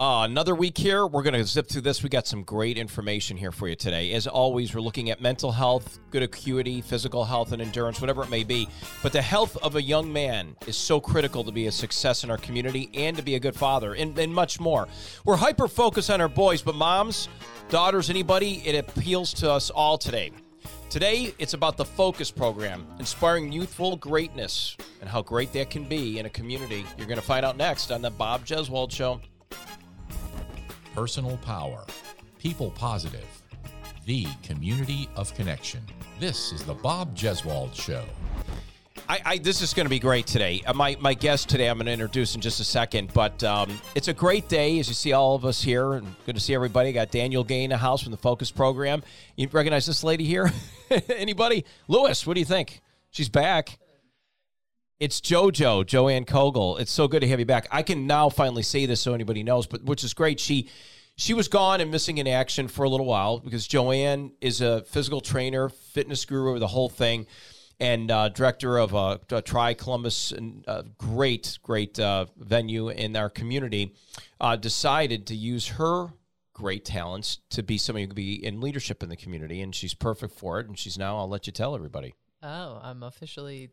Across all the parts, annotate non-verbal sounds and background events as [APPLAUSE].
Uh, another week here. We're going to zip through this. We got some great information here for you today. As always, we're looking at mental health, good acuity, physical health, and endurance, whatever it may be. But the health of a young man is so critical to be a success in our community and to be a good father, and, and much more. We're hyper focused on our boys, but moms, daughters, anybody, it appeals to us all today. Today, it's about the Focus program, inspiring youthful greatness and how great that can be in a community. You're going to find out next on the Bob Jeswald Show personal power, people positive, the community of connection. This is the Bob Jeswald Show. I, I, this is going to be great today. Uh, my, my guest today, I'm going to introduce in just a second, but um, it's a great day as you see all of us here, and good to see everybody. Got Daniel Gay in the house from the Focus program. You recognize this lady here? [LAUGHS] Anybody? Lewis, what do you think? She's back. It's JoJo, Joanne Cogle. It's so good to have you back. I can now finally say this so anybody knows, but which is great. She she was gone and missing in action for a little while because Joanne is a physical trainer, fitness guru, the whole thing, and uh, director of uh, Tri Columbus, a great, great uh, venue in our community. Uh, decided to use her great talents to be somebody who could be in leadership in the community, and she's perfect for it. And she's now. I'll let you tell everybody. Oh, I'm officially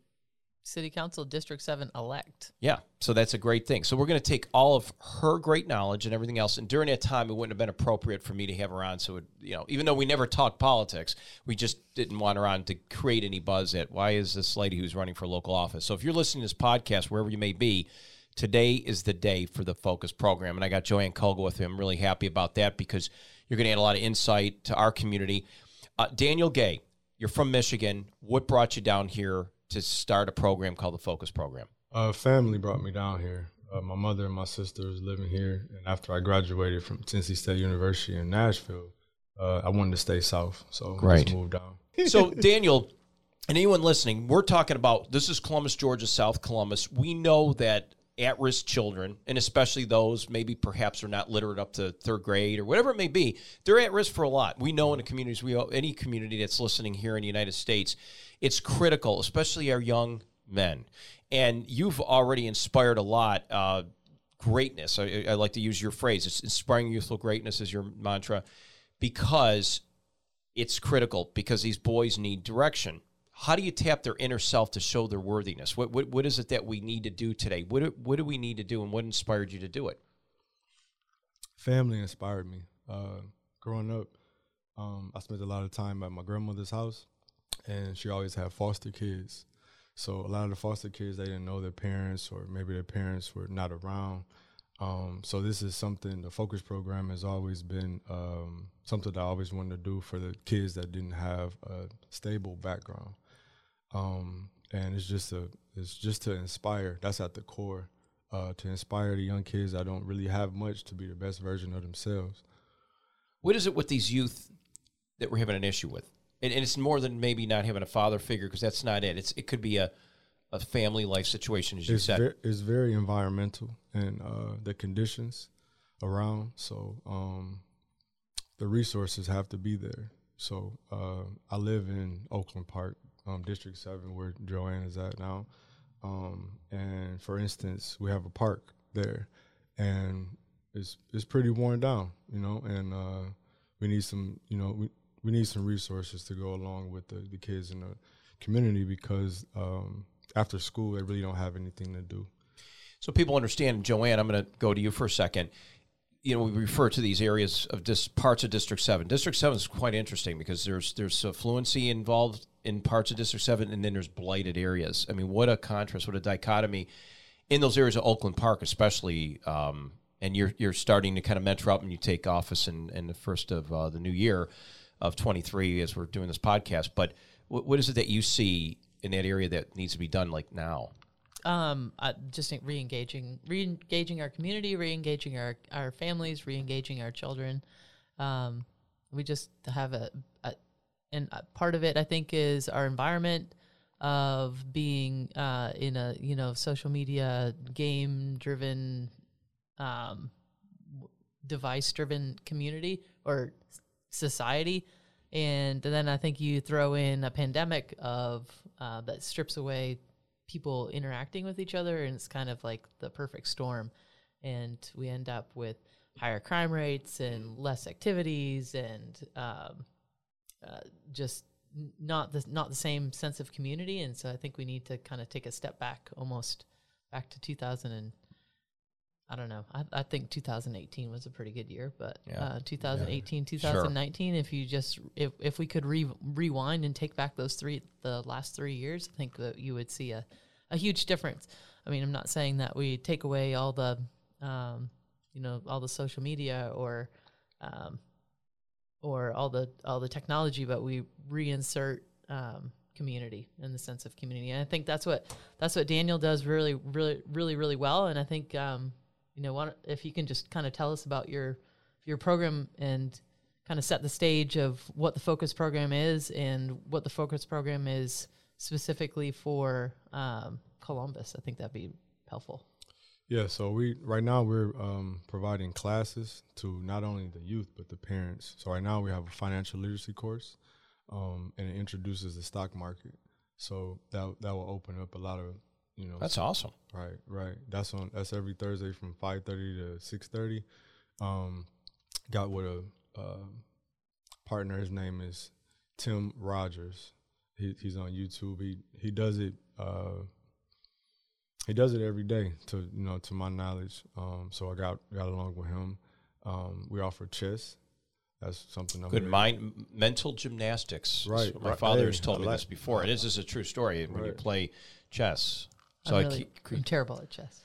City Council District 7 elect. Yeah, so that's a great thing. So we're going to take all of her great knowledge and everything else, and during that time, it wouldn't have been appropriate for me to have her on. So, it, you know, even though we never talked politics, we just didn't want her on to create any buzz at why is this lady who's running for local office. So if you're listening to this podcast, wherever you may be, today is the day for the Focus program. And I got Joanne Cogle with me. I'm really happy about that because you're going to add a lot of insight to our community. Uh, Daniel Gay, you're from Michigan. What brought you down here to start a program called the Focus Program? Uh, family brought me down here. Uh, my mother and my sister was living here, and after I graduated from Tennessee State University in Nashville, uh, I wanted to stay south, so I just moved down. [LAUGHS] so, Daniel, and anyone listening, we're talking about this is Columbus, Georgia, South Columbus. We know that at risk children, and especially those maybe perhaps are not literate up to third grade or whatever it may be, they're at risk for a lot. We know in the communities, we any community that's listening here in the United States, it's critical, especially our young men. And you've already inspired a lot. Uh, greatness. I, I, like to use your phrase. It's inspiring youthful greatness is your mantra because it's critical because these boys need direction. How do you tap their inner self to show their worthiness? What, what, what is it that we need to do today? What what do we need to do and what inspired you to do it? Family inspired me. Uh, growing up, um, I spent a lot of time at my grandmother's house and she always had foster kids. So a lot of the foster kids they didn't know their parents, or maybe their parents were not around. Um, so this is something the focus program has always been um, something that I always wanted to do for the kids that didn't have a stable background. Um, and it's just a it's just to inspire. That's at the core. Uh, to inspire the young kids that don't really have much to be the best version of themselves. What is it with these youth that we're having an issue with? and, and it's more than maybe not having a father figure because that's not it. It's it could be a a family life situation, as you it's said. It's very environmental and uh, the conditions around. So um, the resources have to be there. So uh, I live in Oakland Park, um, District Seven, where Joanne is at now. Um, and for instance, we have a park there, and it's it's pretty worn down, you know. And uh, we need some, you know, we we need some resources to go along with the, the kids in the community because um, after school they really don't have anything to do. So people understand, Joanne. I'm going to go to you for a second. You know, we refer to these areas of dis- parts of District Seven. District Seven is quite interesting because there's there's fluency involved in parts of District Seven, and then there's blighted areas. I mean, what a contrast, what a dichotomy in those areas of Oakland Park, especially. Um, and you're you're starting to kind of mentor up, and you take office in, in the first of uh, the new year of 23 as we're doing this podcast. But what, what is it that you see in that area that needs to be done like now? Um, just re-engaging, re-engaging our community, re-engaging our, our families, re-engaging our children. Um, we just have a, a and part of it I think is our environment of being uh, in a you know social media game driven um, device driven community or society. And then I think you throw in a pandemic of uh, that strips away people interacting with each other, and it's kind of like the perfect storm. and we end up with higher crime rates and less activities and um, uh, just not the not the same sense of community. And so I think we need to kind of take a step back, almost back to 2000 and I don't know. I, I think 2018 was a pretty good year, but Yeah. uh, 2018, 2019, if you just if if we could re- rewind and take back those three the last three years, I think that you would see a a huge difference. I mean, I'm not saying that we take away all the um, you know all the social media or um, or all the all the technology, but we reinsert um, community in the sense of community. And I think that's what that's what Daniel does really, really, really, really well. And I think um, you know, if you can just kind of tell us about your your program and kind of set the stage of what the focus program is and what the focus program is specifically for um, Columbus. I think that'd be helpful. Yeah, so we right now we're um, providing classes to not only the youth but the parents. So right now we have a financial literacy course, um, and it introduces the stock market. So that that will open up a lot of you know. That's awesome. right, right. That's on. That's every Thursday from five thirty to six thirty. Um, got with a uh, partner. His name is Tim Rogers. He, he's on YouTube. He he does it. Uh, he does it every day to you know to my knowledge. Um, so I got got along with him. Um, we offer chess. That's something I'm Good very- mind, m- mental gymnastics. Right, That's My right. father Hey, has told I me like- this before. It is this is a true story when you play chess. So I'm, I, really, I'm terrible at chess.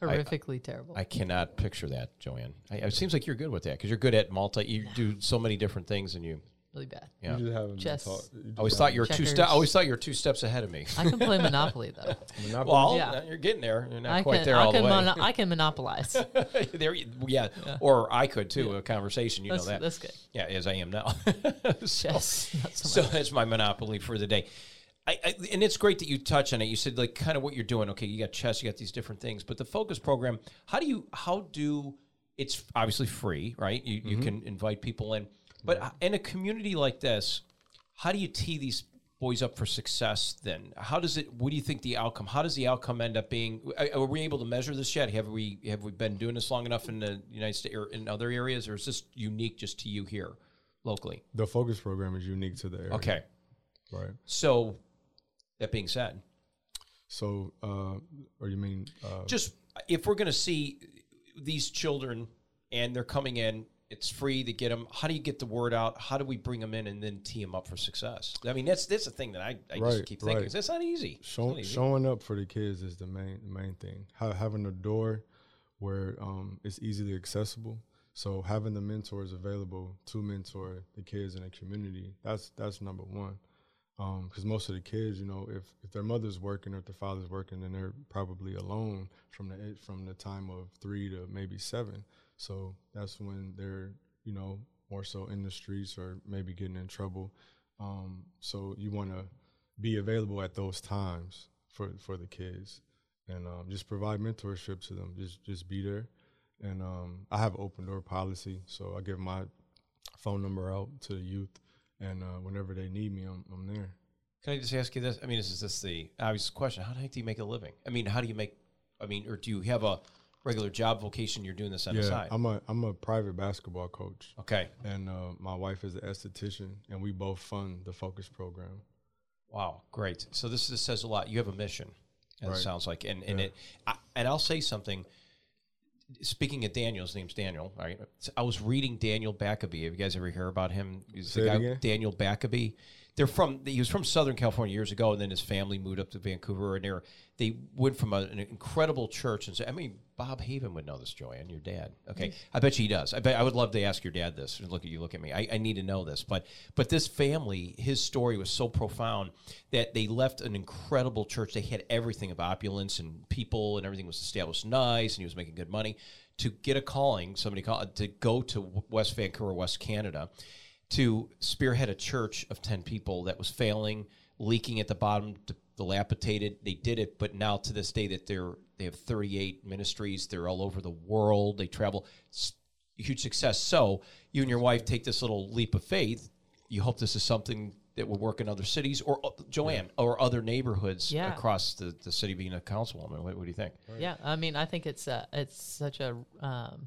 Horrifically terrible. I cannot picture that, Joanne. I, it seems like you're good with that because you're good at multi. You do so many different things, and you. Really bad. Yeah. You just haven't been Chess. taught- you just I always thought you were two Checkers. steps. always thought you were two steps ahead of me. I can play [LAUGHS] Monopoly though. Monopoly. Well, Yeah. uh, you're getting there. You're not I quite can, there I all can the way. mono- I can monopolize. [LAUGHS] there, you- yeah. or I could too. A conversation, you that's, know that. that's good. Yeah, as I am now. [LAUGHS] so, Chess, not so so that's my monopoly for the day. I, I, and it's great that you touch on it. You said like kind of what you're doing. Okay, you got chess, you got these different things, but the focus program. How do you? How do? It's obviously free, right? You you can invite people in, but in a community like this, how do you tee these boys up for success? Then how does it? What do you think the outcome? How does the outcome end up being? Are are we able to measure this yet? Have we have we been doing this long enough in the United States or in other areas, or is this unique just to you here locally? The focus program is unique to the area. Okay. Right. So, that being said, So, uh, or you mean uh, just if we're going to see these children and they're coming in, it's free to get them. How do you get the word out? How do we bring them in and then tee them up for success? I mean, that's that's the thing that I, I just keep thinking. right. That's not easy. It's show, not easy. showing up for the kids is the main the main thing. Ha- having a door where um, it's easily accessible. So having the mentors available to mentor the kids in the community. That's that's number one. Because most of the kids, you know, if, if their mother's working or if their father's working, then they're probably alone from the from the time of three to maybe seven. So that's when they're you know more so in the streets or maybe getting in trouble. Um, so you want to be available at those times for for the kids and um, just provide mentorship to them. Just just be there. And um, I have open door policy, so I give my phone number out to the youth, and uh, whenever they need me, I'm, I'm there. Can I just ask you this? I mean, this is this the obvious question? How the heck do you make a living? I mean, how do you make? I mean, or do you have a regular job vocation? You're doing this on the yeah, side. I'm a I'm a private basketball coach, okay. and uh, my wife is an esthetician, and we both fund the Focus program. Wow, great. So this, this says a lot. You have a mission. As Right. It sounds like, and and Yeah. it, I, and I'll say something. Speaking of Daniel, his name's Daniel. Right? I was reading Daniel Backaby. Have you guys ever hear about him? He's Say the it guy. Daniel Backaby. They're from. He was from Southern California years ago, and then his family moved up to Vancouver, and they were, they went from a, an incredible church. And so, I mean, Bob Haven would know this, Joanne, your dad. Okay, I bet you he does. I bet I would love to ask your dad this. And look at you, look at me. I, I need to know this, but but this family, his story was so profound that they left an incredible church. They had everything of opulence and people, and everything was established nice, and he was making good money. To get a calling, somebody called to go to West Vancouver, West Canada, to spearhead a church of 10 people that was failing, leaking at the bottom, dilapidated. They did it, but now to this day that they're they have 38 ministries. They're all over the world. They travel. S- Huge success. So you and your wife take this little leap of faith. You hope this is something that will work in other cities or uh, Joanne or other neighborhoods Yeah. across the, the city being a councilwoman. What, what do you think? Yeah, I mean, I think it's uh, it's such a um,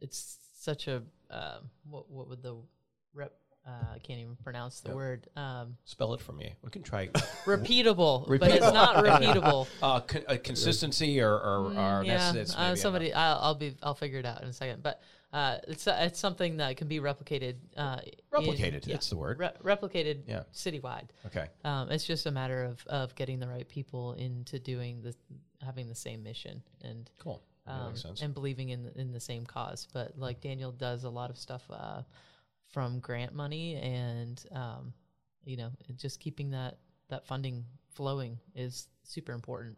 it's such a um, what what would the rep uh, I can't even pronounce the Yep. word um, Spell it for me. We can try [LAUGHS] repeatable, but it's not [LAUGHS] repeatable. uh, con- uh, consistency or, or, or Mm, yeah, that's, that's uh, somebody. I'll, I'll be. I'll figure it out in a second. But uh, it's uh, it's something that can be replicated. Uh, in- Replicated, yeah, that's the word. re- replicated. Yeah. Citywide. okay. Um, it's just a matter of, of getting the right people into doing the having the same mission and Cool. Um, and believing in the, in the same cause. But like Daniel does a lot of stuff uh, from grant money, and um, you know, just keeping that that funding flowing is super important.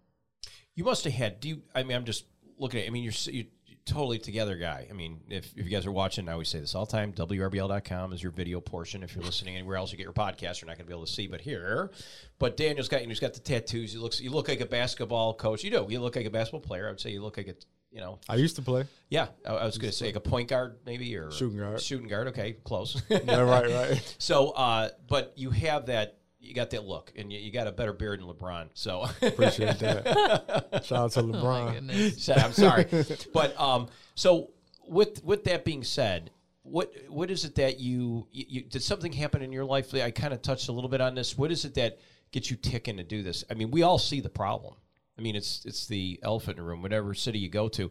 You must have had. Do you? I mean, I'm just looking at. I mean, you're you're totally together guy. I mean, if, if you guys are watching, I always say this all the time. WRBL.com is your video portion. If you're listening anywhere else, you get your podcast. You're not going to be able to see, but here. But Daniel's got. You know, he's got the tattoos. He looks. You look like a basketball coach. You do. You look like a basketball player. I would say you look like a. You know. I used to play. Yeah. I, I was going to say like a point guard maybe or Shooting guard. Shooting guard. Okay, close. [LAUGHS] Yeah, right, right. [LAUGHS] So, uh, but you have that. You got that look, and you, you got a better beard than LeBron. So Appreciate that. [LAUGHS] Shout out to Oh my LeBron. goodness. I'm sorry, but um, so with with that being said, what what is it that you, you, you did something happen in your life? I kind of touched a little bit on this. What is it that gets you ticking to do this? I mean, we all see the problem. I mean, it's it's the elephant in the room. Whatever city you go to,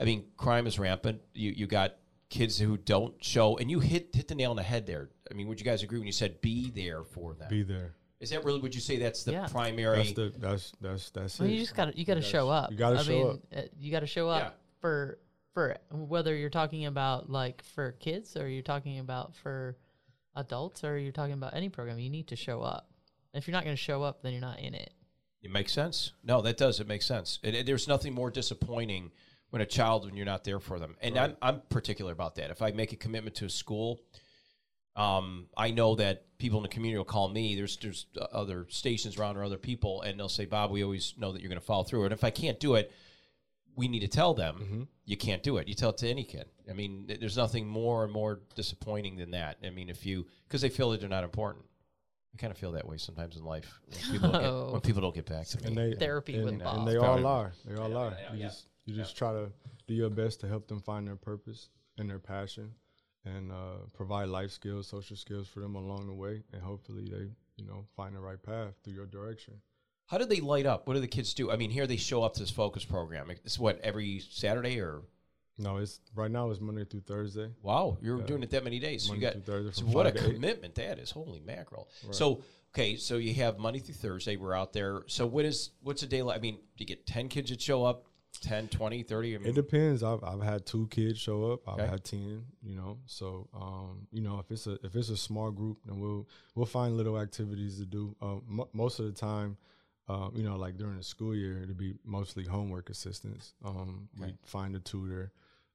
I mean, crime is rampant. You you got kids who don't show, and you hit hit the nail on the head there. I mean, would you guys agree when you said be there for them? Be there. Is that really? Would you say that's the Yeah. primary? That's the that's that's that's Well, it. you just got to you got to show up. you gotta I show mean, up. uh, you got to show up Yeah. for for whether you're talking about like for kids or you're talking about for adults or you're talking about any program. You need to show up. If you're not going to show up, then you're not in it. It makes sense. No, that does. It makes sense. And, there's nothing more disappointing when a child when you're not there for them. And I'm I'm particular about that. If I make a commitment to a school, um, I know that people in the community will call me. There's there's other stations around or other people, and they'll say, "Bob, we always know that you're going to follow through." And if I can't do it, we need to tell them you can't do it. You tell it to any kid. I mean, there's nothing more and more disappointing than that. I mean, if you because they feel that they're not important. I kind of feel that way sometimes in life when people don't, Oh. get, when [LAUGHS] people don't get back to me. [LAUGHS] and they Therapy and, with and Bob. they all are. They all are. you yeah. just you just try to do your best to help them find their purpose and their passion, and uh, provide life skills, social skills for them along the way, and hopefully they you know find the right path through your direction. How do they light up? What do the kids do? I mean, here they show up to this focus program. It's what every Saturday or No, it's right now. It's Monday through Thursday. wow, you're Yeah. doing it that many days. So you Monday got through Thursday so what a five to eight. commitment that is. Holy mackerel! So okay, so you have Monday through Thursday. We're out there. So what is what's a day like? I mean, do you get ten kids that show up? 10, 20, 30? I mean, It depends. I've I've had two kids show up. I've Okay. had ten. You know, so um, you know, if it's a if it's a small group, then we'll we'll find little activities to do. Um, mo most of the time, uh, you know, like during the school year, it'd be mostly homework assistance. Um, Okay. we find a tutor,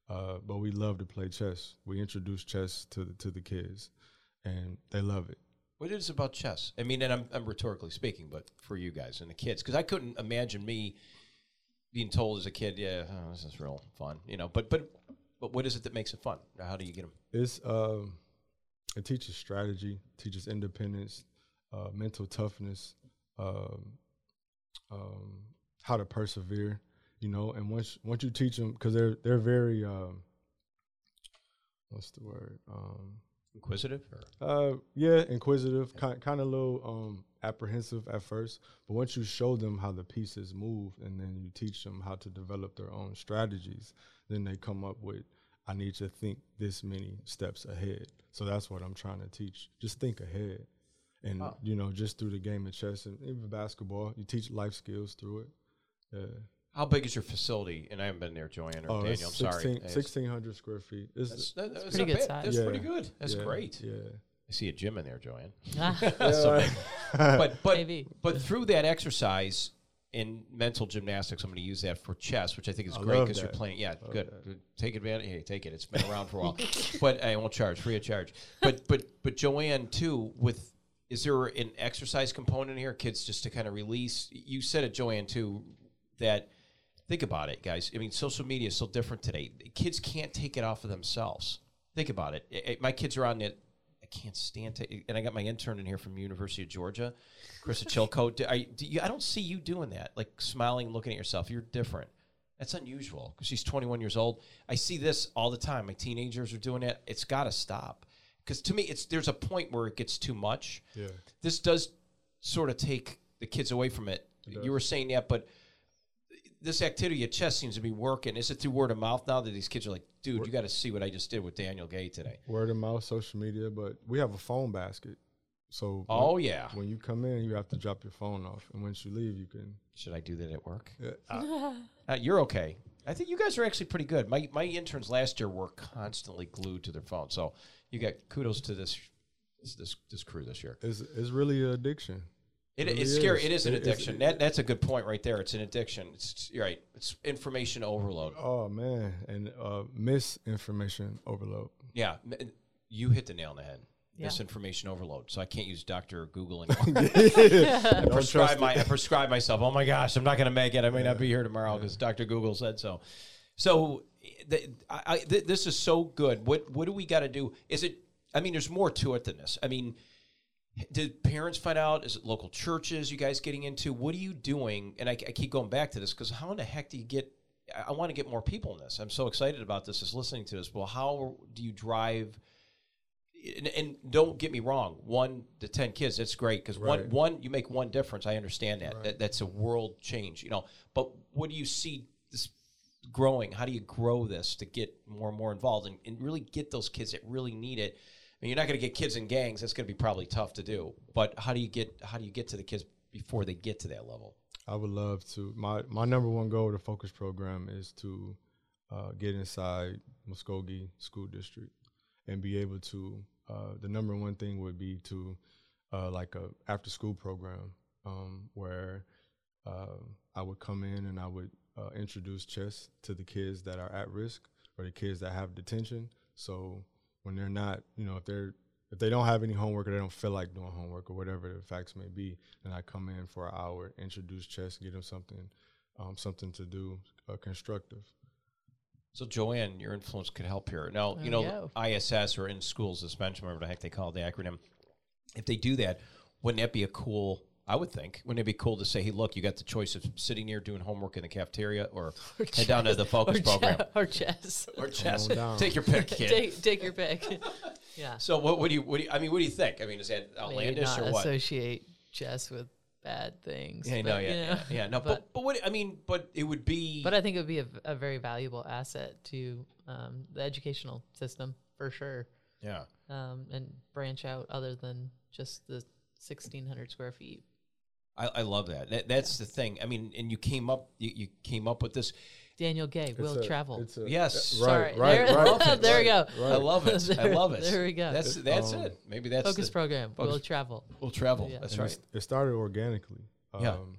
uh, but we love to play chess. We introduce chess to the to the kids, and they love it. What is it about chess? I mean, and I'm, I'm rhetorically speaking, but for you guys and the kids, because I couldn't imagine me being told as a kid, yeah, oh, this is real fun, you know. But but but what is it that makes it fun? How do you get them? It's um, it teaches strategy, teaches independence, uh, mental toughness, um, um, how to persevere. You know, and once once you teach them, because they're they're very um, what's the word? Um, Inquisitive? Or? uh, yeah, inquisitive, kind kind of little um apprehensive at first, but once you show them how the pieces move, and then you teach them how to develop their own strategies, then they come up with, I need to think this many steps ahead. So that's what I'm trying to teach. Just think ahead, and you know, just through the game of chess and even basketball, you teach life skills through it. Yeah. How big is your facility? And I haven't been there, Joanne or Oh, Daniel. I'm sorry. 16 It's- 1600 square feet. It's, That's, that- that's pretty good bad. size. That's Yeah. pretty good. That's yeah, great. Yeah. I see a gym in there, Joanne. Ah, [LAUGHS] [LAUGHS] So- but but Maybe. but through that exercise in mental gymnastics, I'm going to use that for chess, which I think is I great because you're playing. Yeah, Love good. that. Good. Take advantage. Hey, take it. It's been around for a while, [LAUGHS] but I won't charge. Free of charge. But but but Joanne too. With is there an exercise component here? Kids just to kind of release. You said it, Joanne too. That think about it, guys. I mean, social media is so different today. Kids can't take it off of themselves. Think about it. My kids are on it. I can't stand to, and I got my intern in here from University of Georgia, Krista [LAUGHS] Chilcote. Do, I, do you, I don't see you doing that, like smiling, looking at yourself. You're different. That's unusual because she's 21 years old. I see this all the time. My teenagers are doing it. It's got to stop because to me, it's there's a point where it gets too much. Yeah. This does sort of take the kids away from it. You were saying that, but this activity at chess seems to be working. Is it through word of mouth now that these kids are like, dude, you got to see what I just did with Daniel Gay today? Word of mouth, social media, but we have a phone basket. So Oh when, yeah. when you come in, you have to drop your phone off, and once you leave, you can. Should I do that at work? Yeah, I- Uh, you're okay. I think you guys are actually pretty good. My my interns last year were constantly glued to their phone, so you got kudos to this this this crew this year. it's it's really an addiction. It, really it's scary. is. It is an It- it's- addiction. that that's a good point right there. It's an addiction. It's you're right. It's information overload. Oh man, and uh, misinformation overload. Yeah, you hit the nail on the head. Yeah. Misinformation overload. So I can't use Doctor Google [LAUGHS] anymore. [LAUGHS] I Don't prescribe my. I prescribe myself. Oh my gosh, I'm not going to make it. I may not be here tomorrow because Doctor Google said so. So th- I, I, th- this is so good. What what do we got to do? Is it? I mean, there's more to it than this. I mean, did parents find out? Is it local churches you guys getting into? What are you doing? And I, I keep going back to this because how in the heck do you get? I, I want to get more people in this. I'm so excited about this. Is listening to this. Well, how do you drive? And, and don't get me wrong, one to ten kids, that's great because Right. one one you make one difference. I understand that. that that's a world change, you know. But what do you see this growing? How do you grow this to get more and more involved and, and really get those kids that really need it? Mean, you're not going to get kids in gangs. That's going to be probably tough to do. But how do you get how do you get to the kids before they get to that level? I would love to. My my number one goal with the focus program is to uh, get inside Muscogee School District and be able to. Uh, the number one thing would be to uh, like a after school program um, where uh, I would come in and I would uh, introduce chess to the kids that are at risk or the kids that have detention. So when they're not, you know, if they're if they don't have any homework or they don't feel like doing homework or whatever the facts may be, then I come in for an hour, introduce chess, get them something, um, something to do uh, constructive. So Joanne, your influence could help here. Now, you know, you ISS or in schools suspension, whatever the heck they call the acronym. If they do that, wouldn't that be a cool? I would think, wouldn't it be cool to say, "Hey, look, you got the choice of sitting here doing homework in the cafeteria, or, [LAUGHS] head down to the focus or program, che- or chess. or chess. on down. Take your pick, kid." take, take your pick. [LAUGHS] yeah. so, what, what do you? What do you? I mean, what do you think? I mean, is that Maybe outlandish not or what? associate chess with bad things. Yeah, but, no, yeah, you know, yeah, yeah, no, [LAUGHS] but, but- but what I mean, but it would be. But I think it would be a, a very valuable asset to um, the educational system for sure, yeah, um, and branch out other than just the 1,600 square feet. I, I love that. that that's the thing. I mean, and you came up, you, you came up with this. Daniel Gay will a- travel. it's a- Yes. uh, right, Sorry, right, there, right. [LAUGHS] there we go. right. I love it. I love it. there we go. That's that's Um, it. Maybe that's Focus the, program focus- will travel. We'll travel. Yeah. That's And right. It started organically. Yeah. Um,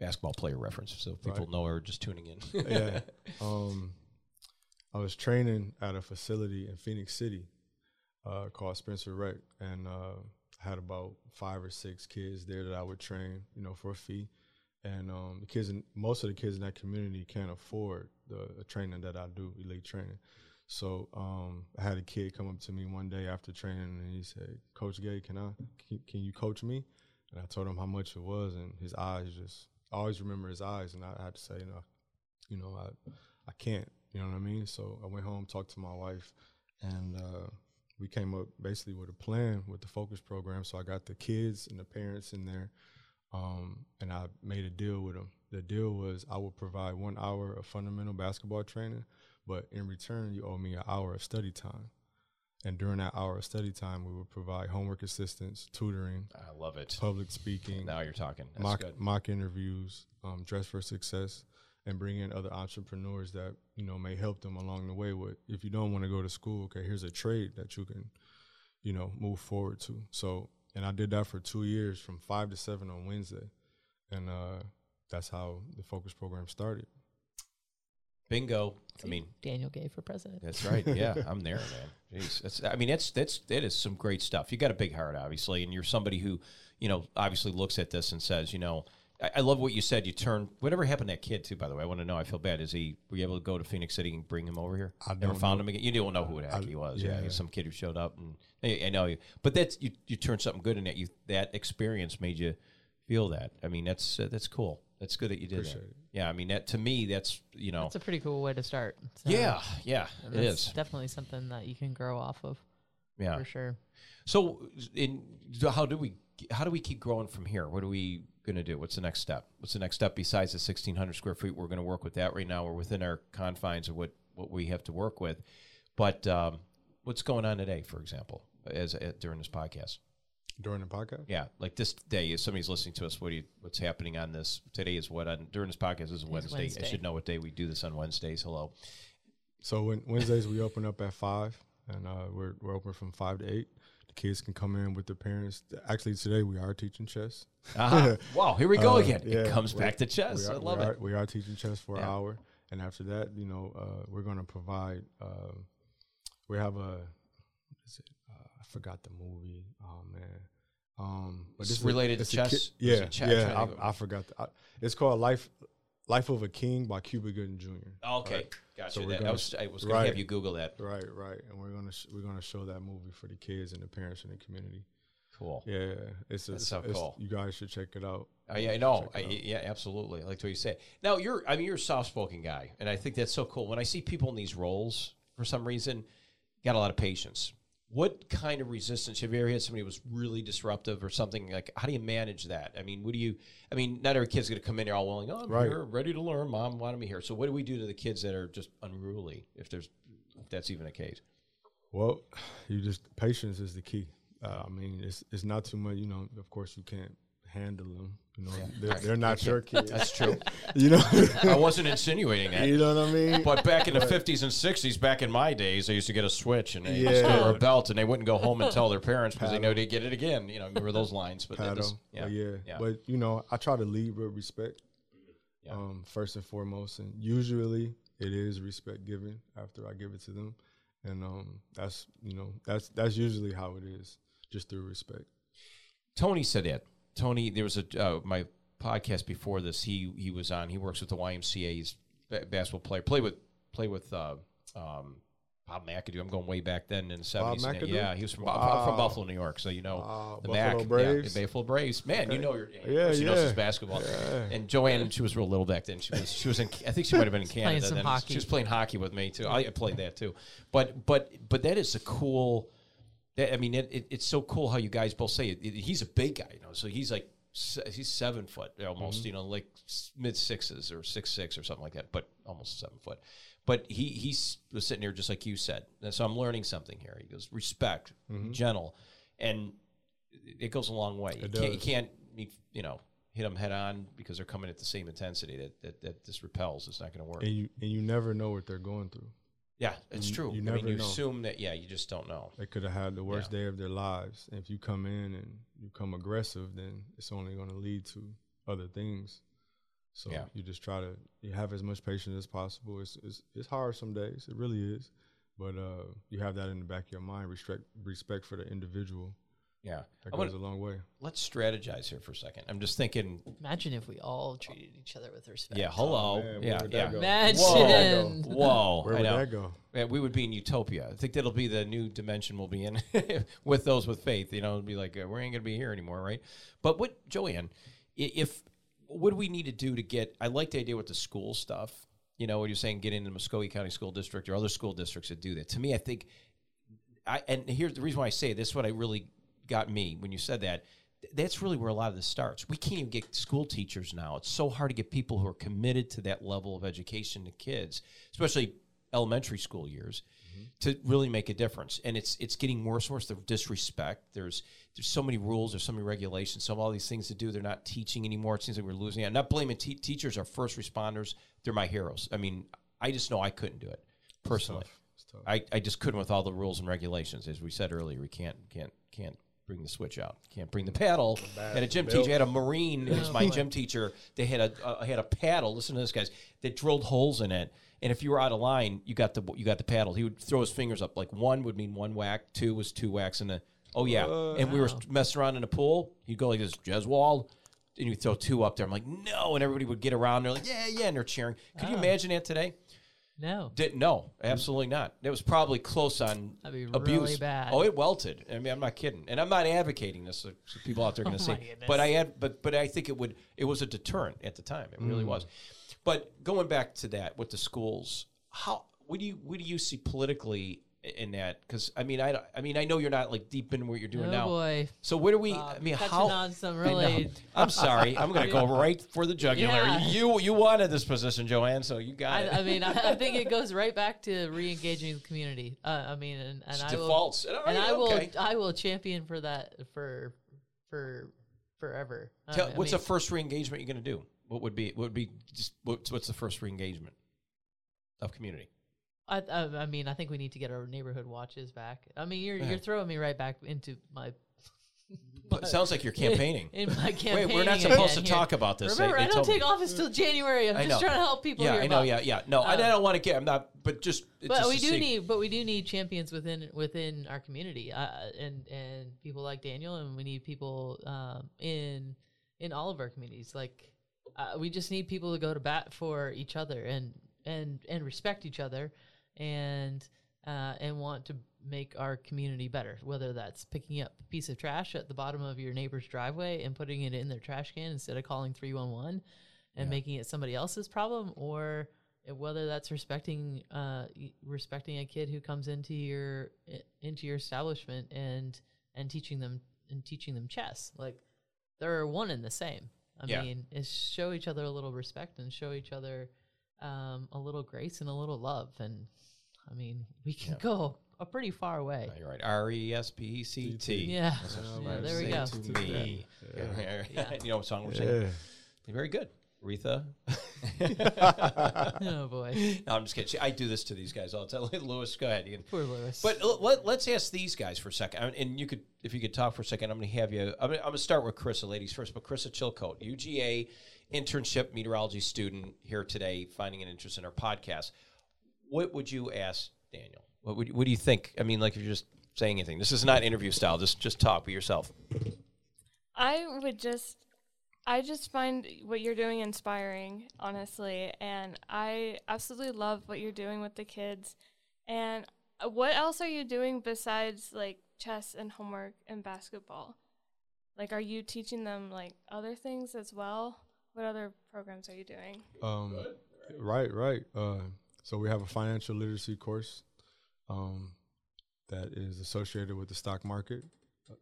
Basketball player reference, so people Right. know are just tuning in. [LAUGHS] yeah. Um, I was training at a facility in Phenix City uh, called Spencer Rec, and uh, I had about five or six kids there that I would train, you know, for a fee. And um, the kids, in, most of the kids in that community can't afford the, the training that I do, elite training. So um, I had a kid come up to me one day after training, and he said, "Coach Gay, can I? Can, can you coach me?" And I told him how much it was, and his eyes just. I always remember his eyes, and I had to say, you know, you know, I, I can't. You know what I mean? So I went home, talked to my wife, and uh, we came up basically with a plan with the focus program. So I got the kids and the parents in there, um, and I made a deal with them. The deal was I would provide one hour of fundamental basketball training, but in return, you owe me an hour of study time. And during that hour of study time, we would provide homework assistance, tutoring, I love it. public speaking, Now you're talking. That's mock good. mock interviews, um, dress for success, and bring in other entrepreneurs that you know may help them along the way. With if you don't want to go to school, okay, here's a trade that you can, you know, move forward to. So, and I did that for two years, from five to seven on Wednesday, and uh, that's how the focus program started. Bingo. I mean, Daniel Gay for president. That's right. [LAUGHS] Yeah, I'm there, man. Jeez, that's. I mean, that's that's that is some great stuff. You got a big heart, obviously, and you're somebody who, you know, obviously looks at this and says, you know, I, I love what you said. You turned whatever happened to that kid too. By the way, I want to know. I feel bad. Is he were you able to go to Phenix City and bring him over here? I Never found know. him again. You don't know who the heck I- he was. Yeah, yeah. he's some kid who showed up and I, I know you. But that's you. You turned something good in that. You that experience made you feel that. I mean, that's uh, that's cool. That's good that you did Appreciate that. it. Yeah, I mean that to me, that's you know. It's a pretty cool way to start. So yeah, yeah, it is definitely something that you can grow off of Yeah. for sure. So, in how do we how do we keep growing from here? What are we going to do? What's the next step? What's the next step besides the sixteen hundred square feet? We're going to work with that right now. We're within our confines of what what we have to work with. But um, what's going on today, for example, as uh, during this podcast? During the podcast, Yeah, like this day, if somebody's listening to us, what do you, what's happening on this? Today is what on during this podcast is Wednesday. I should know what day we do this on Wednesdays. Hello. So when, Wednesdays we open up at five, and uh, we're we're open from five to eight. The kids can come in with their parents. Actually, today we are teaching chess. Ah, [LAUGHS] wow, here we go Uh, again. yeah, it comes back to chess. Are, I love we it. We are teaching chess for Yeah. an hour, and after that, you know, uh, we're going to provide. Uh, we have a. What is it? Uh, I forgot the movie. Oh man. Um, It's this is- related to it's a kid- chess? Is yeah, chess? yeah. I, I forgot. The, I, it's called Life, Life of a King by Cuba Gooding Jr. Okay, Right. Gotcha. So we're that, gonna was, I was going to have you Google that. Right, right, and we're gonna we're gonna show that movie for the kids and the parents in the community. Cool. Yeah, it's, a, That's so cool. You guys should check it out. I, I know. I, yeah, absolutely. I like what you say. Now you're, I mean, you're a soft-spoken guy, and I think that's so cool. When I see people in these roles, for some reason, got a lot of patience. What kind of resistance have you ever had? Somebody was really disruptive or something like? How do you manage that? I mean, what do you? I mean, not every kid's going to come in here all willing. Oh, I'm Right. here, ready to learn. Mom wanted me here. So, what do we do to the kids that are just unruly? If there's, if that's even a case. Well, you just patience is the key. Uh, I mean, it's it's not too much. You know, of course, you can't handle them. You know, they're, they're not your kids. That's true. [LAUGHS] you know, I wasn't insinuating that. you know what I mean. But back in the fifties and sixties, back in my days, they used to get a switch and they Yeah. or a belt, and they wouldn't go home and tell their parents because they know they'd get it again. You know, remember those lines? But that Paddle. yeah, But yeah. yeah. But you know, I try to lead with respect. Yeah. Um, first and foremost, and usually it is respect given after I give it to them, and um, that's you know that's that's usually how it is, just through respect. Tony said that. Tony, there was a uh, my podcast before this. He he was on. He works with the YMCA. He's a basketball player. Play with play with uh, um, Bob McAdoo. I'm going way back then in the Bob seventies. McAdoo? Yeah, he was from Wow. from Buffalo, New York. So you know Wow, the Buffalo Mac, Braves? yeah, the Buffalo Braves. Man, you know your Yeah, she knows his basketball. Yeah. And Joanne, she was real little back then. She was she was in. I think she might have been in playing Canada. some then. hockey. She was playing hockey with me too. I played that too. But but but that is a cool. That, I mean, it, it, it's so cool how you guys both say it. He's a big guy, you know. So he's like he's seven foot almost, mm-hmm. you know, like mid sixes or six six or something like that, but almost seven foot. But he he's was sitting here just like you said. And so I'm learning something here. He goes respect, mm-hmm. gentle, and it- goes a long way. You can't, you can't you know hit them head on because they're coming at the same intensity that that, that this repels. It's not going to work. And you and you never know what they're going through. Yeah, it's You- true. you I never mean, you know. assume that. Yeah, you just don't know. They could have had the worst Yeah. day of their lives. And if you come in and you come aggressive, then it's only going to lead to other things. So Yeah. you just try to you have as much patience as possible. It's, it's it's hard some days. It really is. But uh, you have that in the back of your mind. Respect respect for the individual. Yeah, That I goes wanna- a long way. let's strategize here for a second. I'm just thinking. Imagine if we all treated each other with respect. Yeah, hello. Oh, man, yeah, would that yeah. Imagine. Whoa, whoa. Where I would know. that go? Yeah, we would be in utopia. I think that'll be the new dimension we'll be in [LAUGHS] with those with faith. You know, it'll be like uh, we ain't gonna be here anymore, right? But what, Joanne, if what do we need to do to get? I like the idea with the school stuff. You know, what you're saying, get into the Muscogee County School District or other school districts that do that. To me, I think, I and here's the reason why I say this. is What I really got me when you said that. That's really where a lot of this starts. We can't even get school teachers now. It's so hard to get people who are committed to that level of education to kids, especially elementary school years mm-hmm. to really make a difference. And it's it's getting worse and worse. The disrespect. There's there's so many rules. There's so many regulations. So all these things to do. They're not teaching anymore. It seems like we're losing. I'm not blaming te- teachers. Are first responders. They're my heroes. I mean, I just know I couldn't do it personally. Tough. It's tough. I, I just couldn't with all the rules and regulations. As we said earlier, we can't can't can't bring the switch out. Can't bring the paddle. And a gym belt. teacher had a marine. It was my gym teacher. They had a uh, had a paddle. Listen to this, guys. That drilled holes in it. And if you were out of line, you got the you got the paddle. He would throw his fingers up. Like one would mean one whack, two was two whacks, and a oh yeah. and we were messing around in a pool. He'd go like this, Jeswald. and you throw two up there. I'm like, no, and everybody would get around. They're like, yeah, yeah, and they're cheering. Could you imagine that today? No. Didn't no, absolutely not. It was probably close on That'd be abuse. really bad. Oh, it welted. I mean, I'm not kidding, and I'm not advocating this. So people out there are going to Oh, say, but I had, but but I think it would. It was a deterrent at the time. It really mm. was. But going back to that with the schools, how what do you what do you see politically in that? Because I mean, I I mean, I know you're not like deep in what you're doing oh now. boy. So where do we? Bob, I mean, how? on some I really I'm sorry. I'm going to go [LAUGHS] right for the jugular. Yeah. You you wanted this position, Joanne, so you got it. I, I mean, I, I think it [LAUGHS] goes right back to re-engaging the community. Uh, I mean, and, and It's I will, defaults. And, and I will, okay. I will champion for that for, for, forever. I Tell, mean- I what's mean, the first re-engagement you're going to do? What would be? What would be? Just what's, what's the first re-engagement of community? I, I, I mean, I think we need to get our neighborhood watches back. I mean, you're Yeah. you're throwing me right back into my. But it sounds like you're [LAUGHS] campaigning. In my campaign. Wait, we're not supposed to talk about this. Remember, they I don't told me- take office till January. I'm I just know. trying to help people Yeah, here. I know. Bob. Yeah, yeah. No, I, I Um, don't want to get. I'm not. But just. it's but just we do see. need but we do need champions within within our community uh, and and people like daniel and we need people um, in in all of our communities like uh, we just need people to go to bat for each other and and and respect each other and uh, and want to make our community better whether that's picking up a piece of trash at the bottom of your neighbor's driveway and putting it in their trash can instead of calling 311 and Yeah. making it somebody else's problem or whether that's respecting uh respecting a kid who comes into your into your establishment and and teaching them and teaching them chess like they're one and the same i Yeah. mean is show each other a little respect and show each other um a little grace and a little love and i mean we can Yeah. go a pretty far away No, You're right. R e s p e c t. yeah, yeah there we go To me. Yeah. [LAUGHS] you know what song we're singing? Very good, Retha. [LAUGHS] oh boy No, I'm just kidding. See, I do this to these guys all the time. [LAUGHS] Lewis, go ahead. You can- poor lewis But l- let, let's ask these guys for a second. I mean, and you could, if you could talk for a second, I'm going to have you. I'm going to start with Carissa, ladies first. But Carissa Chilcote, UGA internship meteorology student here today, finding an interest in our podcast. What would you ask Daniel? What would what do you think? I mean, like if you're just saying anything. This is not interview style. Just just talk. Be yourself. I would just I just find what you're doing inspiring, honestly, and I absolutely love what you're doing with the kids. And uh, what else are you doing besides like chess and homework and basketball? Like are you teaching them like other things as well? What other programs are you doing? Um, right, right. Uh, so we have a financial literacy course um, that is associated with the stock market.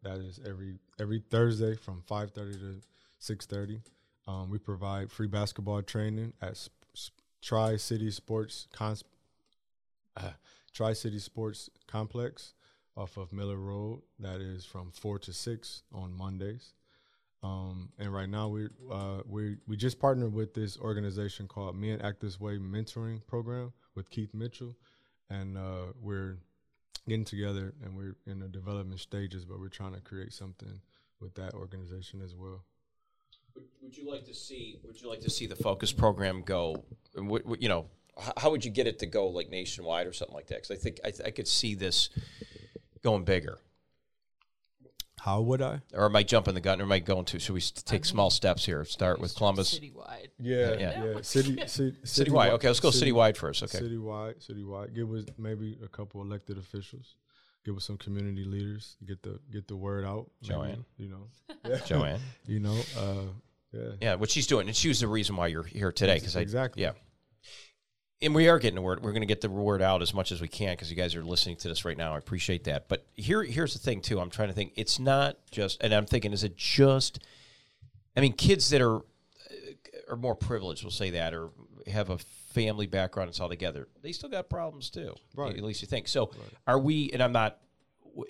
That is every every Thursday from five thirty to six thirty. Um, we provide free basketball training at Sp- Sp- Tri City Sports Cons- uh, Tri City Sports Complex off of Miller Road. That is from four to six on Mondays. Um, and right now we uh, we we just partnered with this organization called Men Act This Way Mentoring Program with Keith Mitchell, and uh, we're getting together and we're in the development stages, but we're trying to create something with that organization as well. Would, would you like to see? Would you like to see the focus program go? and What, what, you know, how would you get it to go like nationwide or something like that? Because I think I, I could see this going bigger. How would I? Or am I jumping the gun? Or am I going to? Should we take small steps here? Start with Columbus. citywide Yeah, Yeah. yeah. City, [LAUGHS] ci- Citywide. Okay, let's go city- citywide first. Okay. Citywide, citywide. Get with maybe a couple elected officials. Get with some community leaders. Get the get the word out. Maybe, Joanne. you know, [LAUGHS] Joanne. [LAUGHS] you know, uh, yeah. Yeah, what she's doing, and she was the reason why you're here today. Because I Exactly. yeah, and we are getting the word. We're going to get the word out as much as we can because you guys are listening to this right now. I appreciate that. But here, here's the thing too. I'm trying to think. It's not just, and I'm thinking, is it just? I mean, kids that are uh, are more privileged, we'll say that, or have a family background. It's all together. They still got problems too. Right. At least you think. So, are we? And I'm not.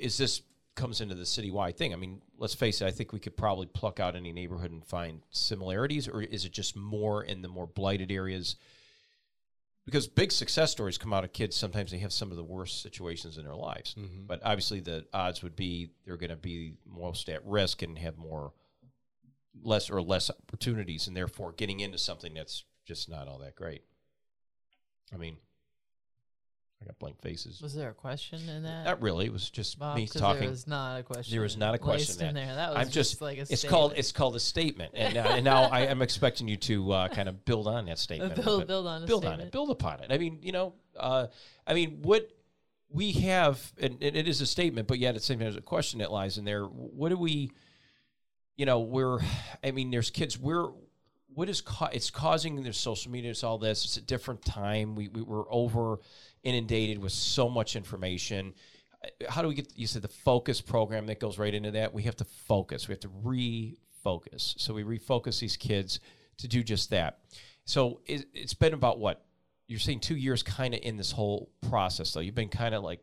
Is this comes into the citywide thing? I mean, let's face it. I think we could probably pluck out any neighborhood and find similarities, or is it just more in the more blighted areas? Because big success stories come out of kids. Sometimes they have some of the worst situations in their lives, Mhm. but obviously the odds would be they're going to be most at risk and have more less or less opportunities, and therefore getting into something that's just not all that great. I mean, I got blank faces. Was there a question in that? Not really. It was just Bob? me talking. There was not a question. There was not a question in there. That was I'm just, like a it's called it's called a statement, and, uh, [LAUGHS] and now I am expecting you to uh, kind of build on that statement, build- build on build on statement. it, build upon it. I mean, you know, uh, I mean, what we have, and, and it is a statement, but yet at the same time, there's a question that lies in there. What do we, you know, we're, I mean, there's kids. We're what is ca- it's causing there's social media it's all this it's a different time we, we were over inundated with so much information. Uh, how do we get you said the focus program that goes right into that? We have to focus. We have to refocus. So we refocus these kids to do just that. So it, it's been about what? You're saying two years kind of in this whole process though. You've been kind of like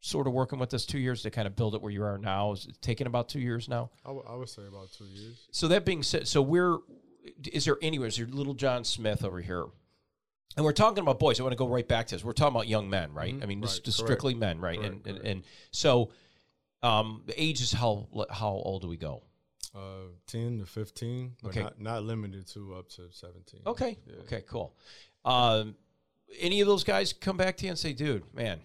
sort of working with this two years to kind of build it where you are now. Is it taking about two years now? I would- would say about two years. so that being said, so we're is there anywhere? Is there little John Smith over here? And we're talking about boys. I want to go right back to this. We're talking about young men, right? Mhm. I mean, this Right, is strictly men, right? Correct, and, and correct. and so, um, the age is how how old do we go? Uh, ten to fifteen, Okay. not, not limited to up to seventeen. Okay, Yeah. okay, cool. Um, any of those guys come back to you and say, "Dude, man,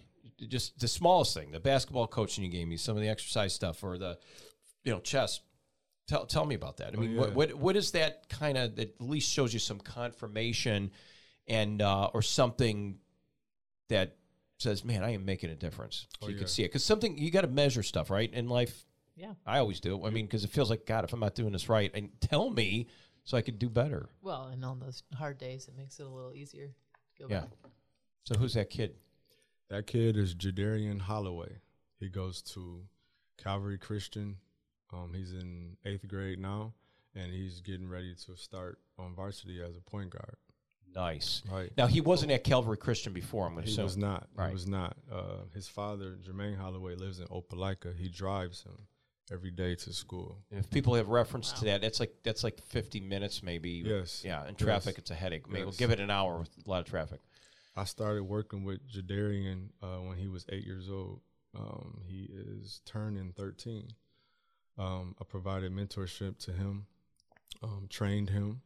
just the smallest thing, the basketball coaching you gave me, some of the exercise stuff, or the, you know, chess." Tell, tell me about that. I Oh, mean, what, yeah. what what is that kind of that at least shows you some confirmation, and uh, or something that says, "Man, I am making a difference." So Oh, you yeah. can see it because something you got to measure stuff, right? In life, yeah. I always do. I mean, because it feels like God, if I'm not doing this right, and tell me so I could do better. Well, and on those hard days, it makes it a little easier. to Go Yeah. back. So who's that kid? That kid is Jadarian Holloway. He goes to Calvary Christian. Um, he's in eighth grade now, and he's getting ready to start on varsity as a point guard. Nice. Right. Now he wasn't at Calvary Christian before. I'm going to He was not. Right. He was not. Uh, his father, Jermaine Holloway, lives in Opelika. He drives him every day to school. If people have reference to that, that's like that's like 50 minutes maybe. Yes. Yeah. In traffic, Yes. it's a headache. Maybe we'll give it an hour with a lot of traffic. I started working with Jadarian uh, when he was eight years old. Um, he is turning 13. Um, I provided mentorship to him, um, trained him,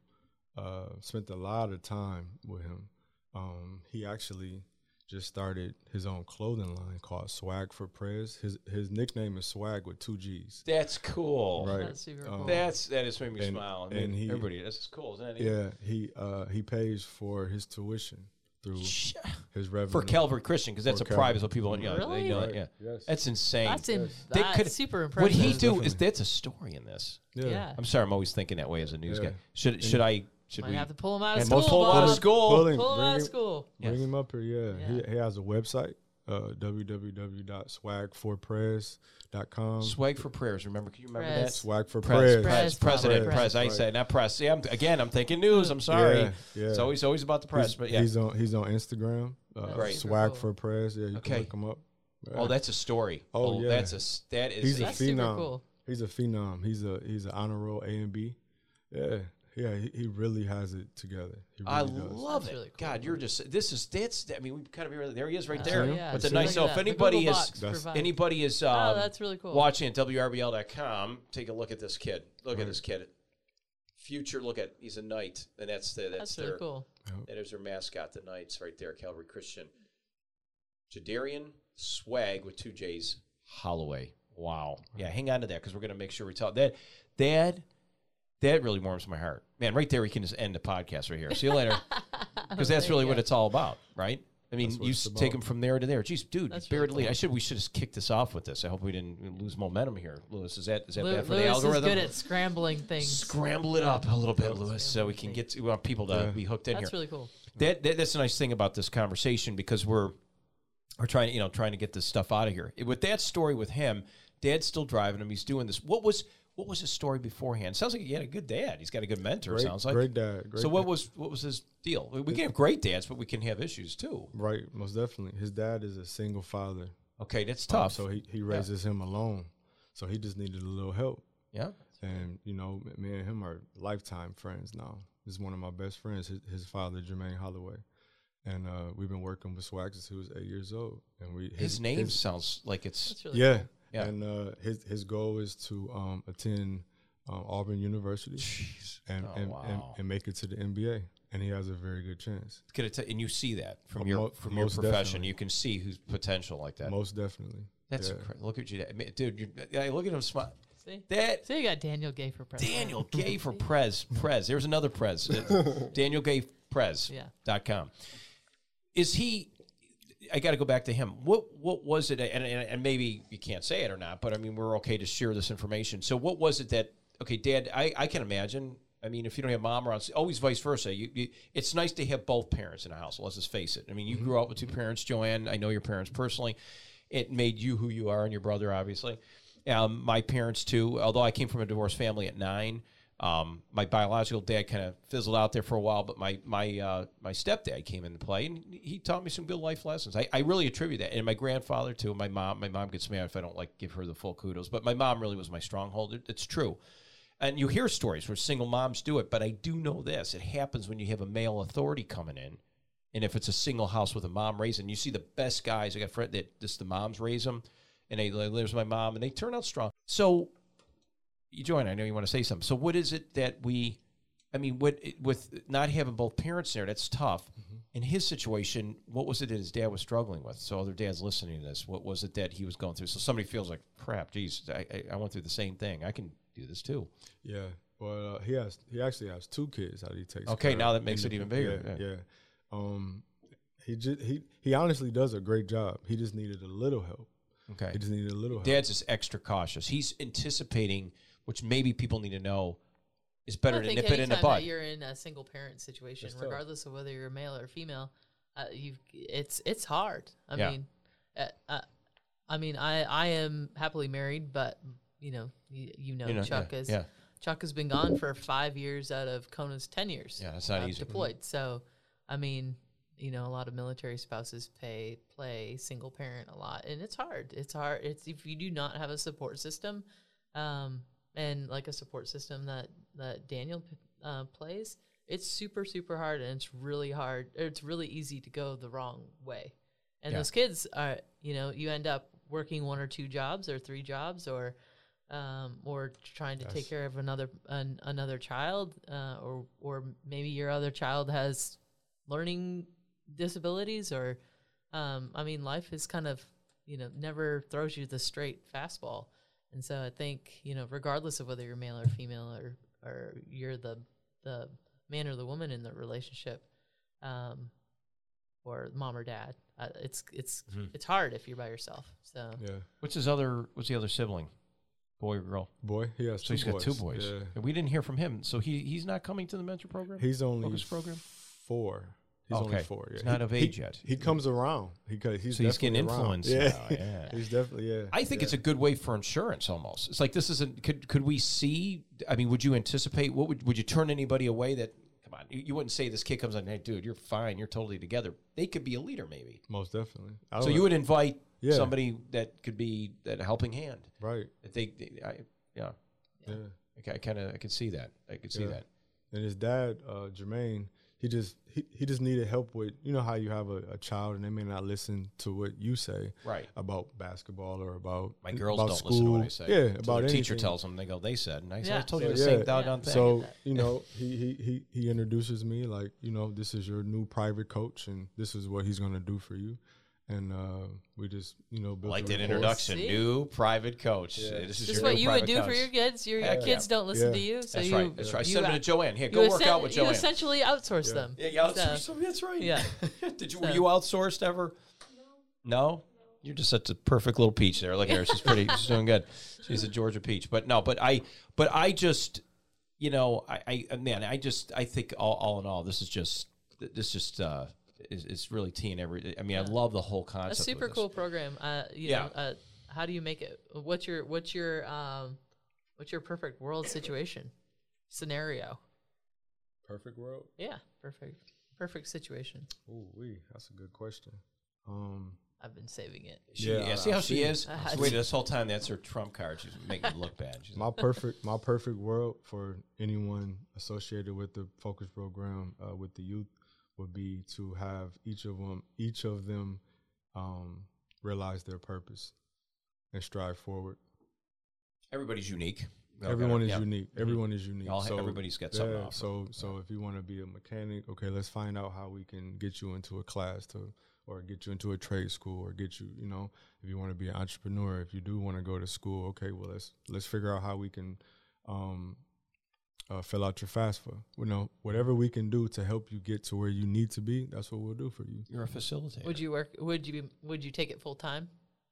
uh, spent a lot of time with him. Um, he actually just started his own clothing line called Swag for Prayers. His his nickname is Swag with two G's. That's cool. Right. That's super Um, cool. That's that has made me And- smile. I mean, and he- everybody, this is cool, isn't it? Yeah, he uh, he pays for his tuition through his revenue For Calvary Christian, because that's a For private, Calvary. so people, you know, they Really? know Right. that, yeah. Yes. That's insane. that's in, They that's could- super impressive. what impressive. he do is that's a story in this. Yeah. I'm sorry, I'm always thinking that way as a news Yeah. guy. Should should I should Might we have to pull him out of school. most pull him out of school? Pull him, Pull him bring out of him- school. Bring him up here, yeah. Yeah. He, he has a website, uh, www.swagforprayers.com. Swag for prayers. Remember? Can you remember that? Swag for Press, prayers. press, Press, president, press. press. I Right. said not press. See, I'm, again, I'm thinking news. I'm sorry. Yeah, yeah. It's always always about the press, he's, but yeah. he's on he's on Instagram. Uh, That's Right. Swag cool. for prayers. Yeah, you Okay. can look him up. Yeah. Oh, that's a story. Oh, yeah. that's a that is He's a, a That's super phenom. cool. he's a phenom. He's a he's an honor roll A and B. Yeah, yeah. He, he really has it together. He really I does. love That's it. really cool. God, you're just this is that's. I mean, we kind of there he is right Oh, there yeah. with the See? nice. So if anybody is Box anybody is Oh, um, that's really cool. watching at wrbl.com, take a look at this kid. Look at this kid. Future, look at he's a knight, and that's the that's, That's their really cool. that is their mascot, the Knights, right there, Calvary Christian. Jadarian Swag with two J's, Holloway. Wow. Yeah, hang on to that because we're gonna make sure we tell that. Dad, that really warms my heart, man. Right there, we can just end the podcast right here. See you later, [LAUGHS] because that's really what it's all about, right? I mean, you it's take about. him from there to there. Jeez, dude, That's you buried really lead. I should. We should have kicked this off with this. I hope we didn't lose momentum here, Lewis. Is that is that Lew- bad for Lewis the algorithm? is good at scrambling things. Scramble it up a little bit, Lewis, so we can get to, we want people to Yeah. be hooked in here. That's really cool. That, that that's a nice thing about this conversation because we're we're trying you know trying to get this stuff out of here. With that story with him, Dad's still driving him. He's doing this. What was what was his story beforehand? Sounds like he had a good dad. He's got a good mentor. Great, sounds like. great dad. Great so what dad. was what was his deal? We can have great dads, but we can have issues too. right? Most definitely. His dad is a single father. Okay, that's Um, tough. so he, he raises him alone. So he just needed a little help. yeah. And, you know, me and him are lifetime friends now. He's one of my best friends, his, his father, Jermaine Holloway. And uh, we've been working with Swag since he was eight years old. And we His, name sounds like it's really yeah. cool. Yeah. And uh, his his goal is to um, attend um, Auburn University Jeez. and, Oh, and, and, wow. and make it to the NBA. and he has a very good chance. Could it t- and you see that from Mo- your mo- from your most profession, definitely. you can see who's potential like that. Most definitely. That's yeah. incredible. Look at you, I dude. You're, yeah, look at him smile. See, That so you got Daniel Gay for president. Daniel Gay for [LAUGHS] Prez. Prez. There's another Prez. Uh, [LAUGHS] Daniel Gay Prez. Yeah. Dot com. Is he? I got to go back to him. What What was it? And, and and maybe you can't say it or not, but I mean, we're okay to share this information. So, what was it that? Okay, Dad. I I can imagine. I mean, if you don't have mom around, always vice versa. You, you, it's nice to have both parents in a house. Let's just face it. I mean, you grew up with two parents, Joanne. I know your parents personally. It made you who you are, and your brother, obviously. Um, my parents too. Although I came from a divorced family at nine, um, my biological dad kind of fizzled out there for a while. But my my uh, my stepdad came into play, and he taught me some good life lessons. I, I really attribute that, and my grandfather too. My mom, my mom gets mad if I don't like give her the full kudos, but my mom really was my stronghold. It, it's true. And you hear stories where single moms do it, but I do know this: it happens when you have a male authority coming in, and if it's a single house with a mom raising, you see the best guys. I got friend that just the moms raise them, and they like, there's my mom, and they turn out strong. So, you join. I know you want to say something. So, what is it that we? I mean, what with not having both parents there, that's tough. In his situation, what was it that his dad was struggling with? So, other dads listening to this, what was it that he was going through? So, somebody feels like, crap, geez, I, I, I went through the same thing. I can do this too. Yeah. Well, uh, he has he actually has two kids that he takes. Okay, care now that makes it even bigger, Yeah, yeah. Um, he just he he honestly does a great job. He just needed a little help. Okay. He just needed a little help. Dad's is extra cautious. He's anticipating, which maybe people need to know, is better to nip it in the bud. that you're in a single parent situation, It's tough. regardless of whether you're male or female, uh, you it's it's hard. I Yeah. mean, uh, uh, I mean, I I am happily married, but you know, you, you know, You know, Chuck yeah, is yeah. Chuck has been gone for five years out of Kona's ten years. Yeah, that's not easy. Deployed, so I mean, you know, a lot of military spouses pay play single parent a lot, and it's hard. It's hard. It's if you do not have a support system, um, and like a support system that that Daniel uh, plays, it's super super hard, and it's really hard. It's really easy to go the wrong way, and Yeah. those kids are, you know, you end up working one or two jobs or three jobs or. Um, or trying to take care of another an, another child, uh, or or maybe your other child has learning disabilities or um, I mean life is kind of you know never throws you the straight fastball and so I think you know regardless of whether you're male or female or or you're the the man or the woman in the relationship um, or mom or dad uh, it's it's Mhm. it's hard if you're by yourself so Yeah. What's his other? What's the other sibling? Boy or girl? Boy, he has So two he's boys. got two boys. Yeah. And we didn't hear from him. So he he's not coming to the mentor program. He's only Focus program? four. He's Okay. only four. Yeah. He's not He- of he- age yet. He comes around. He ca- he's So he's getting definitely around. influenced Yeah. now, yeah. [LAUGHS] he's definitely yeah. I think yeah. it's a good way for insurance almost. It's like this isn't could could we see I mean, would you anticipate what would would you turn anybody away that come on, you, you wouldn't say this kid comes on, hey dude, you're fine, you're totally together. They could be a leader maybe. most definitely. I So don't you would invite Yeah. somebody that could be that helping hand. right? That they, they I yeah. Yeah. I, I kind of I could see that. I could see Yeah. that. And his dad, uh, Jermaine, he just he, he just needed help with you know how you have a, a child and they may not listen to what you say Right. about basketball or about My girls about don't school. listen to what I say. Yeah, about their teacher tells them, they go, they said, and I said, I Yeah. told you So, the same doggone Yeah. thing. So you know, he, he he he introduces me like you know this is your new private coach and this is what he's gonna do for you, and uh, we just you know I built like that rapport. introduction. See? New private coach. Yeah. This is just your what new you would private do for your kids your, your kids yeah. don't listen Yeah. to you so That's you right. That's right. you Send them to Joanne. Here, go work essen- out with Joanne. you Joanne. essentially outsource Yeah. them Yeah, you outsource So- them. That's right. Yeah. [LAUGHS] Did you? So- Were you outsourced ever? No. You're just such a perfect little peach there. Look at her. She's pretty. [LAUGHS] she's doing good. She's a Georgia peach. But no. But I. But I just. You know. I. I man. I just. I think all, all in all, this is just. This just. uh is, is really teeing every. I mean, I love the whole concept. a super cool program. Uh, you Yeah. know, uh, how do you make it? What's your what's your um, what's your perfect world situation scenario? Perfect world. Yeah, perfect, perfect situation. Ooh, wee, that's a good question. Um, I've been saving it. She, yeah, Yeah, see how I she is. I She's had waited to- this whole time. That's her trump card. She's making it look bad. She's my perfect my perfect world for anyone associated with the focus program uh, with the youth would be to have each of them each of them um, realize their purpose and strive forward. everybody's unique. All Everyone is yeah. unique. Everyone is unique. All- so, everybody's got something yeah. So so if you want to be a mechanic, okay, let's find out how we can get you into a class to or get you into a trade school or get you, you know, if you want to be an entrepreneur, if you do want to go to school, okay, well let's let's figure out how we can um uh, fill out your FAFSA. You know, whatever we can do to help you get to where you need to be, that's what we'll do for you. You're a facilitator. Would you work? Would you? Be, would you take it full time?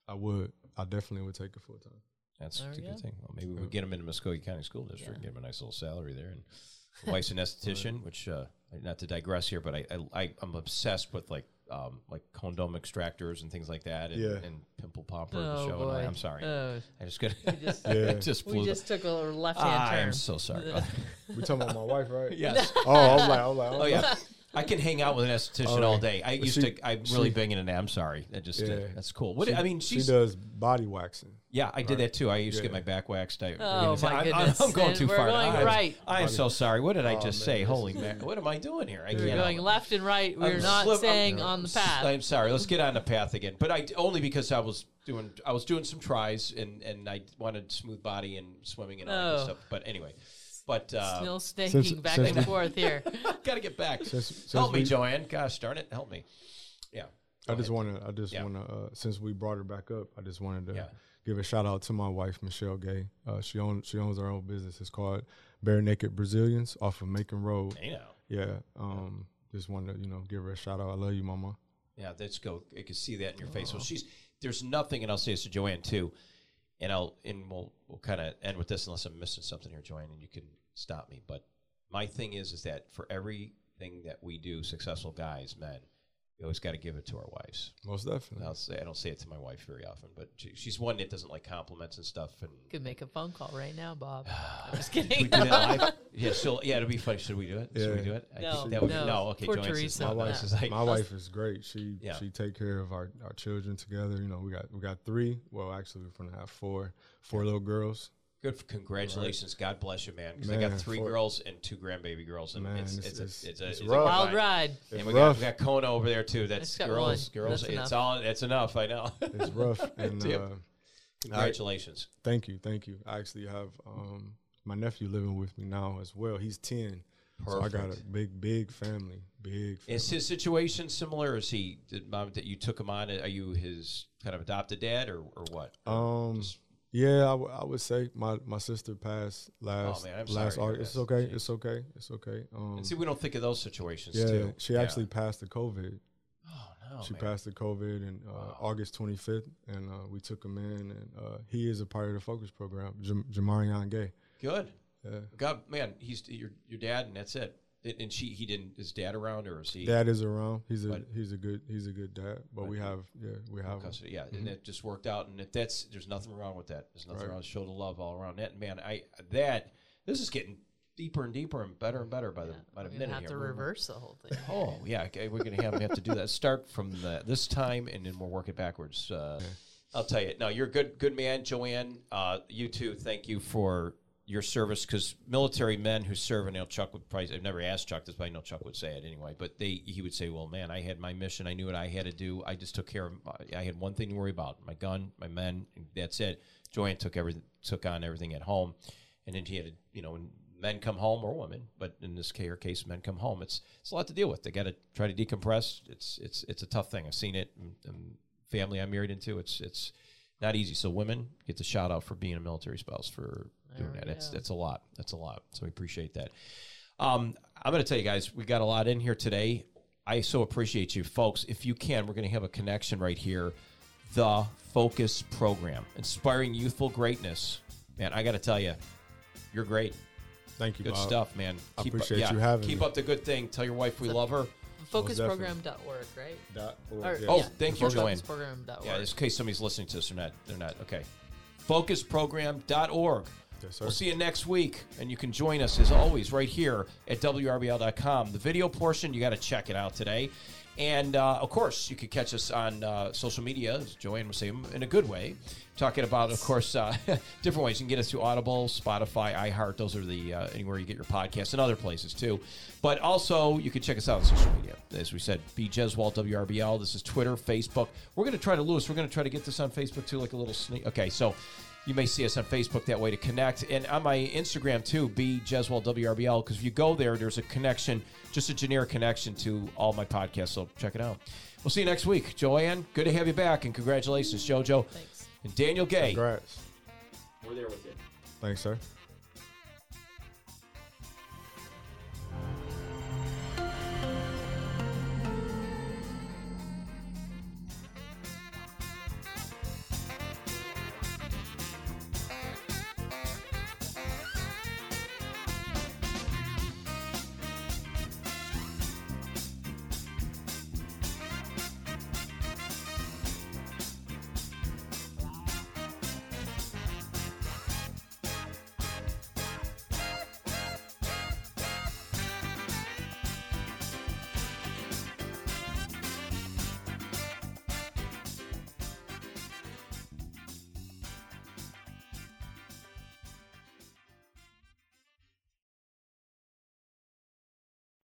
I would. I definitely would take it full time. That's There a we good go. thing. Well, maybe we get him into Muscogee County School District, Yeah. get him a nice little salary there. And [LAUGHS] the wife's an esthetician, which uh, not to digress here, but I, I, I I'm obsessed with like um, like comedone extractors and things like that, and, Yeah. and pimple popper Oh show. boy! And I, am sorry, Oh, I just got just- [LAUGHS] Yeah. just we flew. just took a left the, hand I turn. am so sorry. [LAUGHS] We're talking about my wife, right? [LAUGHS] yes. Oh, I was like, I was like, Oh yeah. I can hang out with an esthetician all day. I used she- to. I'm really she- big into. I'm sorry. That just uh, that's cool. What She- I mean, she does body waxing. Yeah, I did that too. I used to get my back waxed. I, Oh, I'm- my I'm- goodness. [LAUGHS] I'm, going And too we're far. going I'm, right. I'm so sorry. What did I Oh, just man, say? this Holy [LAUGHS] man, what am I doing here? I We're going left and right. We're I'm not slip- staying I'm- on the path. I'm sorry. Let's get on the path again. But I only because I was doing I was doing some tries and and I wanted smooth body and swimming and all that Oh. good stuff. But anyway, but uh, Still snaking since- back since and forth here. [LAUGHS] got to get back. Since, since help me, we- Joanne. Gosh darn it, help me. Yeah. I just ahead. want to. I just Yeah. want to. Uh, since we brought her back up, I just wanted to Yeah. give a shout out to my wife Michelle Gay. Uh, she owns she owns her own business. It's called Bare Naked Brazilians off of Macon Road. You know. Yeah. Um. Just wanted to you know give her a shout out. I love you, Mama. Yeah, let's go. I can see that in your face. Well, she's there's nothing, and I'll say this to Joanne too, and I'll and we'll we'll kind of end with this unless I'm missing something here, Joanne, and you can stop me. But my thing is, is that for everything that we do, successful guys, men, we always got to give it to our wives. Most definitely. I'll say I don't say it to my wife very often, but she, she's one that doesn't like compliments and stuff. And Could make a phone call right now, Bob. [SIGHS] I'm just Should we kidding. do that live? [LAUGHS] Yeah, she'll. Yeah, it'll be funny. Should we do it? Should we do it? I No, think that would no. Be, no. Okay, Poor Joanne Teresa, no. no. My wife is like, My wife is great. She Yeah. she take care of our, our children together. You know, we got we got three. Well, actually, we're gonna have four four little girls. Good. f- Congratulations. God bless you, man. Because I got three for- girls and two grandbaby girls, and Man, it's, it's- it's, a, it's- it's, a, it's it's a. Wild grind. ride. And we got, rough. we got Kona over there too. That's girls, one. girls. That's it's enough. all. That's enough. I know. It's rough. [LAUGHS] And uh, Congratulations. thank you, thank you. I actually have um, my nephew living with me now as well. He's ten. So I got a big, big family. Big. Family. Is his situation similar? Is he did mom that you took him on? Are you his kind of adopted dad or or what? Um, Just- yeah, I, w- I would say my, my sister passed last Oh, man, last sorry to hear August. It's okay. It's okay. It's okay. Um, and see, we don't think of those situations yeah, too. she Yeah. actually passed the COVID. Oh no, she man. passed the COVID in uh, Wow. August 25th, and uh, we took him in, and uh, he is a part of the focus program. Jam- Jamarion Gay. Good. Yeah. God, man, he's your your dad, and that's it. And- And she, he didn't. Is dad around, or is he? Dad is around. He's a But- he's a good he's a good dad. But we have yeah we have him. custody. Yeah, Mhm. and it just worked out. And if that's there's nothing wrong with that. There's nothing Right. wrong. Show the love all around that. Man, I that this is getting deeper and deeper and better and better by the by the minute gonna have to here. We're- reverse the whole thing. Oh yeah, [LAUGHS] okay, we're gonna have, have to do that. Start from the this time, and then we'll work it backwards. Uh, I'll tell you. No, you're a good, good man, Joanne. Uh, you too. Thank you for your service, because military men who serve, and you know, Chuck would probably. I've never asked Chuck this, but I know Chuck would say it anyway. But they, he would say, "Well, man, I had my mission. I knew what I had to do. I just took care of. I had one thing to worry about: my gun, my men. That's it." Joanne took everything, took on everything at home, and then he had, to, you know, when men come home or women, but in this case, case men come home. It's it's a lot to deal with. They got to try to decompress. It's it's it's a tough thing. I've seen it. And family I'm married into, it's it's not easy. So women get the shout out for being a military spouse for doing that. That's that's a lot. That's a lot. So we appreciate that. Um, I'm going to tell you guys, we got a lot in here today. I so appreciate you, folks. If you can, we're going to have a connection right here. The Focus Program, inspiring youthful greatness. Man, I got to tell you, you're great. Thank you. Good Bob. stuff, man. I Keep, appreciate yeah, you having Keep me. up the good thing. Tell your wife we love her. Focusprogram.org, right? Dot org, Or, yes. Oh, yeah, thank you, Joanne. Focusprogram.org. Yeah, just in case somebody's listening to this, they're not. They're not. Okay. Focusprogram.org. Yes, sir. We'll see you next week, and you can join us as always right here at WRBL.com. The video portion, you got to check it out today. And uh, of course, you can catch us on uh, social media, as Joanne was saying, in a good way. Talking about, of course, uh, [LAUGHS] different ways. You can get us to Audible, Spotify, iHeart. Those are the uh, anywhere you get your podcasts and other places too. But also, you can check us out on social media. As we said, B Jeswald WRBL. This is Twitter, Facebook. We're going to try to, Lewis, we're going to try to get this on Facebook too, like a little sneak. Okay, so you may see us on Facebook that way to connect. And on my Instagram too, B Jeswald WRBL, because if you go there, there's a connection, just a generic connection to all my podcasts. So check it out. We'll see you next week. Joanne, good to have you back. And congratulations, JoJo. Thanks. And Daniel Gay. Congrats. We're there with you. Thanks, sir.